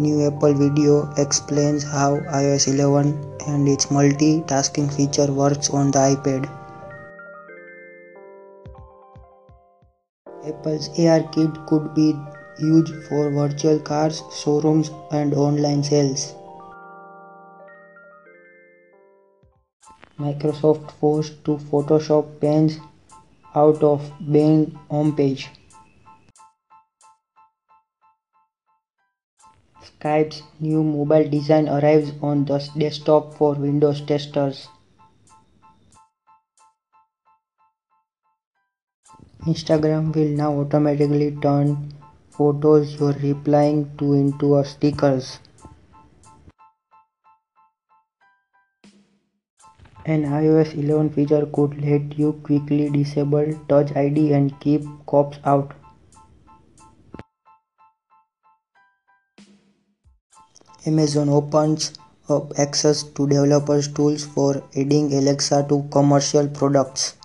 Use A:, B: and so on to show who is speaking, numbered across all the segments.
A: New Apple video explains how iOS 11 and its multitasking feature works on the iPad. Apple's ARKit could be used for virtual cars, showrooms, and online sales. Microsoft forced to Photoshop panes out of Bing homepage. Skype's new mobile design arrives on the desktop for Windows testers. Instagram will now automatically turn photos you're replying to into stickers. An iOS 11 feature could let you quickly disable Touch ID and keep cops out. Amazon opens up access to developers tools for adding Alexa to commercial products.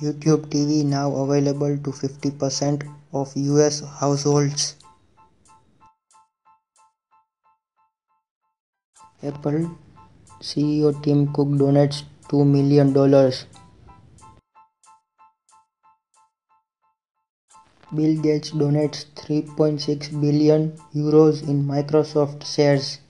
A: YouTube TV now available to 50% of US households. Apple CEO Tim Cook donates $2 million. Bill Gates donates 3.6 billion euros in Microsoft shares.